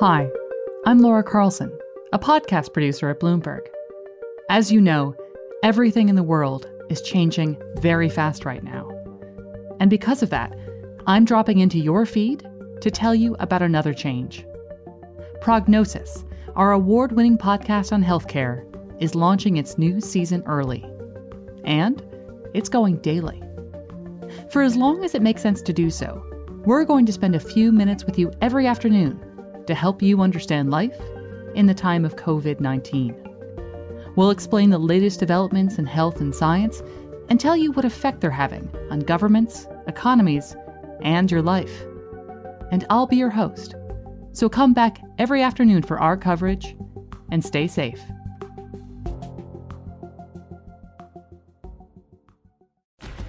Hi, I'm Laura Carlson a podcast producer at Bloomberg. As you know, everything in the world is changing very fast right now. And because of that, I'm dropping into your feed to tell you about another change. Prognosis, our award winning podcast on healthcare, is launching its new season early. And it's going daily. For as long as it makes sense to do so, we're going to spend a few minutes with you every afternoon to help you understand life in the time of COVID 19. We'll explain the latest developments in health and science and tell you what effect they're having on governments, economies, and your life. And I'll be your host. So come back every afternoon for our coverage and stay safe.